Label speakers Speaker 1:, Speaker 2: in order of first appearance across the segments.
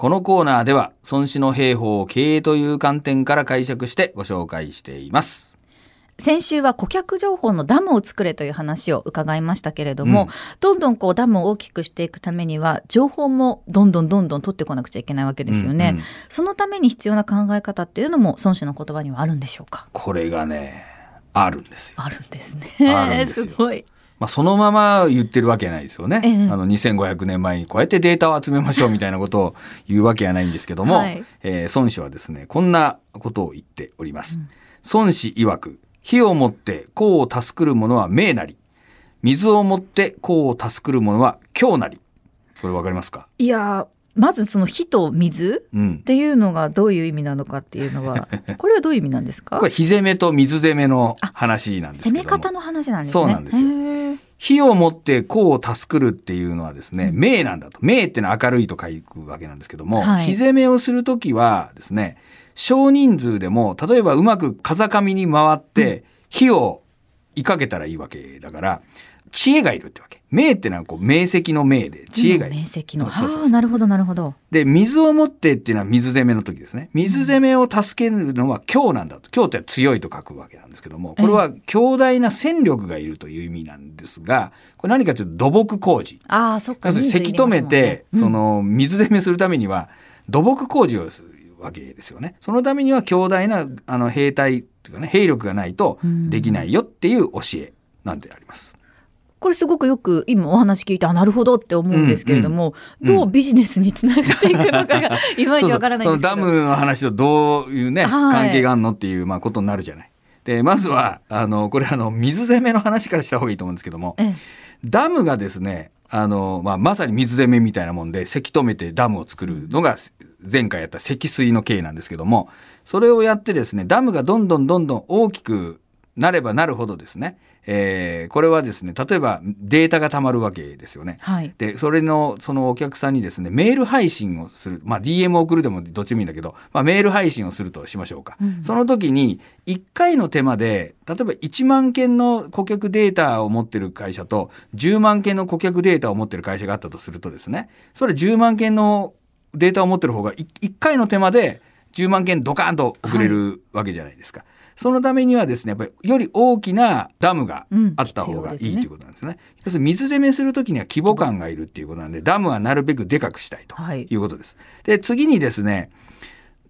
Speaker 1: このコーナーでは孫子の兵法を経営という観点から解釈してご紹介しています。
Speaker 2: 先週は顧客情報のダムを作れという話を伺いましたけれども、
Speaker 1: うん。
Speaker 2: どんどんこうダムを大きくしていくためには情報もどんどんどんどん取ってこなくちゃいけないわけですよね、
Speaker 1: うんうん。
Speaker 2: そのために必要な考え方っていうのも孫子の言葉にはあるんでしょうか？
Speaker 1: これがね、あるんですよ。
Speaker 2: あるんですね。
Speaker 1: あるんですよ。
Speaker 2: ごい
Speaker 1: まあ、そのまま言ってるわけないですよね。
Speaker 2: ええ。
Speaker 1: あの2500年前にこうやってデータを集めましょうみたいなことを言うわけはないんですけども、
Speaker 2: はい。
Speaker 1: えー孫子はですねこんなことを言っております。孫子曰く火をもって功を助くる者は命なり。水をもって功を助くる者は強なり。これわかりますか、
Speaker 2: いやーまずその火と水
Speaker 1: うん。
Speaker 2: っ、ていうのがどういう意味なのかっていうのは これはどういう意味なんですか？
Speaker 1: これ火攻めと水攻めの話なんですけども。
Speaker 2: 攻め方の話なんですね。
Speaker 1: そうなんですよ火をもって功を助くるっていうのはですね、明なんだと。明ってのは明るいと書くわけなんですけども、
Speaker 2: はい。
Speaker 1: 火攻めをするときはですね、少人数でも、例えばうまく風上に回って、火を追いかけたらいいわけだから、知恵がいるってわけ。明ってのはこう、明晰の明で、知恵がいる。
Speaker 2: 面積のああなるほどなるほど
Speaker 1: で、水を持ってっていうのは水攻めの時ですね。水攻めを助けるのは強なんだと。強って強いと書くわけなんですけども、これは強大な戦力がいるという意味なんですが、これ何かというと土木工事。
Speaker 2: ああそっか
Speaker 1: 要するにせき止めて、
Speaker 2: 水入れますもんね
Speaker 1: その水攻めするためには土木工事をするわけですよね。そのためには強大なあの兵隊というかね兵力がないとできないよっていう教えなんであります。
Speaker 2: これすごくよく今お話聞いてあなるほどって思うんですけれども、
Speaker 1: うんうん。
Speaker 2: どうビジネスにつながっていくのかがいまいちわからないんですけど。
Speaker 1: そのダムの話とどういうね、
Speaker 2: はい
Speaker 1: 関係があるのっていうまあことになるじゃない。でまずはあのこれあの水攻めの話からした方がいいと思うんですけども、
Speaker 2: ええ。
Speaker 1: ダムがですねあの、まあ、まさに水攻めみたいなもんでせき止めてダムを作るのが前回やった積水の経なんですけどもそれをやってですねダムがどんどんどんどん大きくなればなるほどですね、えーこれはですね例えばデータがたまるわけですよね。
Speaker 2: はい。
Speaker 1: でそれのそのお客さんにですねメール配信をする、まあ、DM を送るでもどっちもいいんだけど、まあ、メール配信をするとしましょうか、
Speaker 2: うん。
Speaker 1: その時に1回の手間で例えば1万件の顧客データを持ってる会社と10万件の顧客データを持ってる会社があったとするとですねそれ10万件のデータを持ってる方が 1, 回の手間で10万件ドカーンと送れるわけじゃないですか。そのためにはですねやっぱりより大きなダムがあった方がいいということなんですね。要するに水攻めするときには規模感がいるっていうことなんでダムはなるべくでかくしたいと
Speaker 2: はい。
Speaker 1: いうことです。で次にですね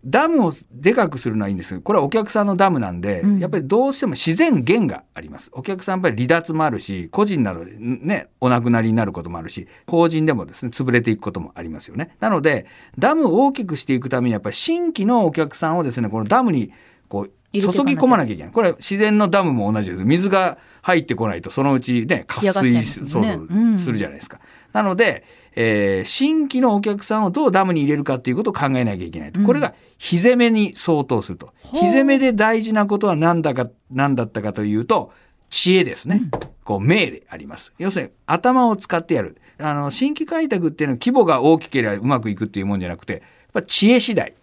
Speaker 1: ダムをでかくするのはいいんです。けどこれはお客さんのダムなんで、
Speaker 2: うん。
Speaker 1: やっぱりどうしても自然源があります。お客さんやっぱり離脱もあるし個人などでねお亡くなりになることもあるし法人でもですね潰れていくこともありますよね。なのでダムを大きくしていくためにやっぱり新規のお客さんをですねこのダムにこう注ぎ込まなきゃいけない。これは自然のダムも同じです。水が入ってこないとそのうちね渇
Speaker 2: ますもんね。
Speaker 1: 水そうそう、
Speaker 2: うん。
Speaker 1: するじゃないですか。なので、えー新規のお客さんをどうダムに入れるかっていうことを考えなきゃいけないと、
Speaker 2: うん。
Speaker 1: これが火攻めに相当すると。
Speaker 2: ほう。
Speaker 1: 火攻めで大事なことは何だか何だったかというと知恵ですね、こう命であります。要するに頭を使ってやる。あの新規開拓っていうのは規模が大きければうまくいくっていうもんじゃなくてやっぱ知恵次第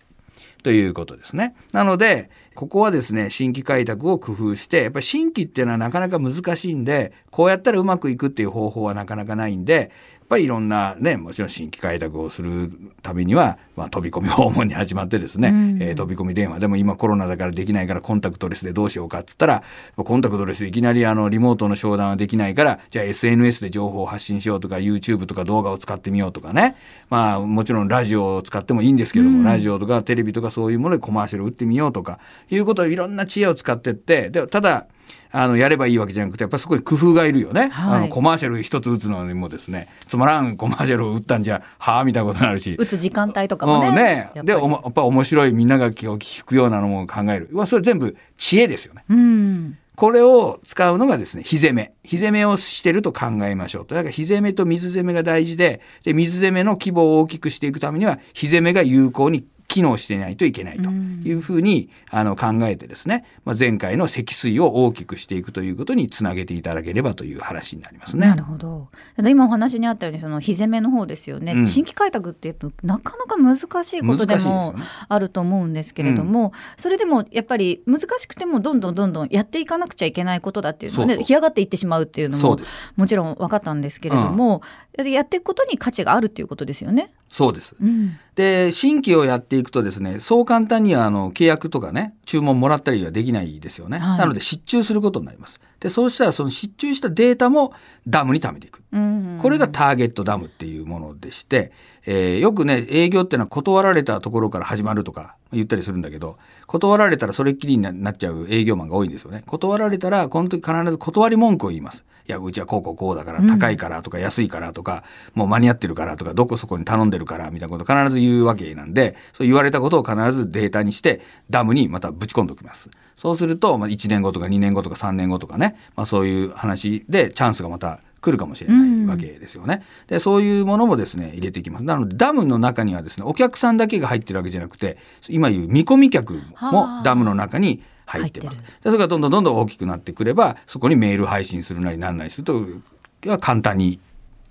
Speaker 1: ということですね。なので、ここはですね、新規開拓を工夫して、やっぱり新規っていうのはなかなか難しいんで、こうやったらうまくいくっていう方法はなかなかないんで、やっぱりいろんなね、もちろん新規開拓をするためには、まあ、飛び込み訪問に始まってですね、
Speaker 2: うん。
Speaker 1: えー飛び込み電話。でも今コロナだからできないからコンタクトレスでどうしようかっつったら、コンタクトレスでいきなりあのリモートの商談はできないから、じゃあ SNS で情報を発信しようとか、YouTube とか動画を使ってみようとかね、まあもちろんラジオを使ってもいいんですけども、
Speaker 2: うん。
Speaker 1: ラジオとかテレビとかそういうものでコマーシャル打ってみようとか、いうことをいろんな知恵を使ってって、でただ、あのやればいいわけじゃなくてやっぱりそこに工夫がいるよね、
Speaker 2: はい。
Speaker 1: あのコマーシャル一つ打つのにもですねつまらんコマーシャルを打ったんじゃはあみたいなことになるし。
Speaker 2: 打つ時間帯とかもね。
Speaker 1: うんね。でおもやっぱ面白いみんなが聞くようなのも考える。まあそれ全部知恵ですよね。
Speaker 2: うん。
Speaker 1: これを使うのがですね、火攻め。火攻めをしてると考えましょうと。だから火攻めと水攻めが大事で、で、水攻めの規模を大きくしていくためには、火攻めが有効に機能していないといけないというふうに、あの考えてですね、まあ、前回の積水を大きくしていくということにつなげていただければという話になりますね。
Speaker 2: なるほど。今お話にあったようにその火攻めの方ですよね。
Speaker 1: うん
Speaker 2: 新規開拓ってやっぱなかなか難しいことでも
Speaker 1: ね
Speaker 2: あると思うんですけれども、それでもやっぱり難しくてもどんどんどんどんやっていかなくちゃいけないことだっていうのはね
Speaker 1: そうそう
Speaker 2: 干上がっていってしまうっていうのも。もちろん分かったんですけれども、やっていくことに価値があるっていうことですよね。
Speaker 1: そうです。
Speaker 2: うん
Speaker 1: で、新規をやっていくとですね、そう簡単にはあの契約とかね、注文もらったりはできないですよね。
Speaker 2: はい
Speaker 1: なので、失注することになります。で、そうしたらその失注したデータもダムに貯めていく。
Speaker 2: うん
Speaker 1: これがターゲットダムっていうものでして、えーよくね、営業っていうのは断られたところから始まるとか言ったりするんだけど、断られたらそれっきりにななっちゃう営業マンが多いんですよね。断られたら、この時必ず断り文句を言います。いや、うちはこうこうこうだから、高いからとか安いからとか、もう間に合ってるからとか、どこそこに頼んでるからみたいなことを必ず言うわけなんで、そう言われたことを必ずデータにして、ダムにまたぶち込んでおきます。そうすると、まあ、1年後とか2年後とか3年後とかね、まあ、そういう話でチャンスがまた来るかもしれないわけですよね。でそういうものもですね入れていきます。なのでダムの中にはですねお客さんだけが入ってるわけじゃなくて今言う見込み客も
Speaker 2: はあ
Speaker 1: ダムの中に入ってます。でそれがどんどんどんどん大きくなってくればそこにメール配信するなりなんなりすると簡単に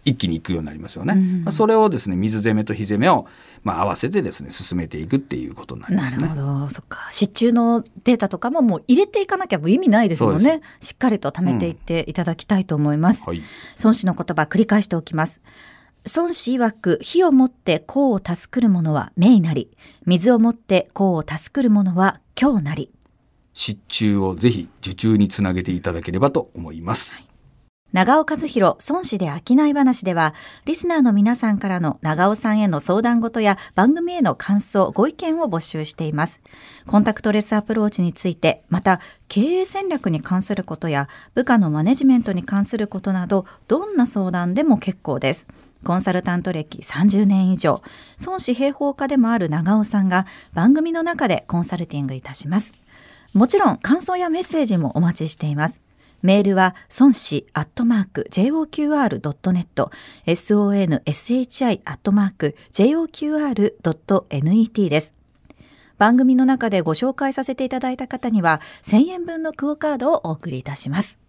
Speaker 1: 一気に行くようになりますよね。
Speaker 2: うん
Speaker 1: まあそれをですね水攻めと火攻めをまあ合わせてですね進めていくっていうことになりますね
Speaker 2: なるほ。ど、そっか。失注のデータとかももう入れていかなきゃもう意味ないですもん
Speaker 1: そう
Speaker 2: ね。しっかりと貯めていっていただきたいと思います。
Speaker 1: はい。
Speaker 2: 孫子の言葉繰り返しておきます。孫子曰く火をもって功を助くる者は命なり、水をもって功を助くる者は今日なり。
Speaker 1: 失注をぜひ受注につなげていただければと思います。
Speaker 2: 長尾和弘孫子で商い話ではリスナーの皆さんからの長尾さんへの相談事や番組への感想ご意見を募集しています。コンタクトレスアプローチについてまた経営戦略に関することや部下のマネジメントに関することなどどんな相談でも結構です。コンサルタント歴30年以上。孫子平方家でもある長尾さんが番組の中でコンサルティングいたします。もちろん感想やメッセージもお待ちしていますメールは孫子アットマーク JOQR.net sonshi アットマーク JOQR.net です。番組の中でご紹介させていただいた方には1000円分のクオカードをお送りいたします。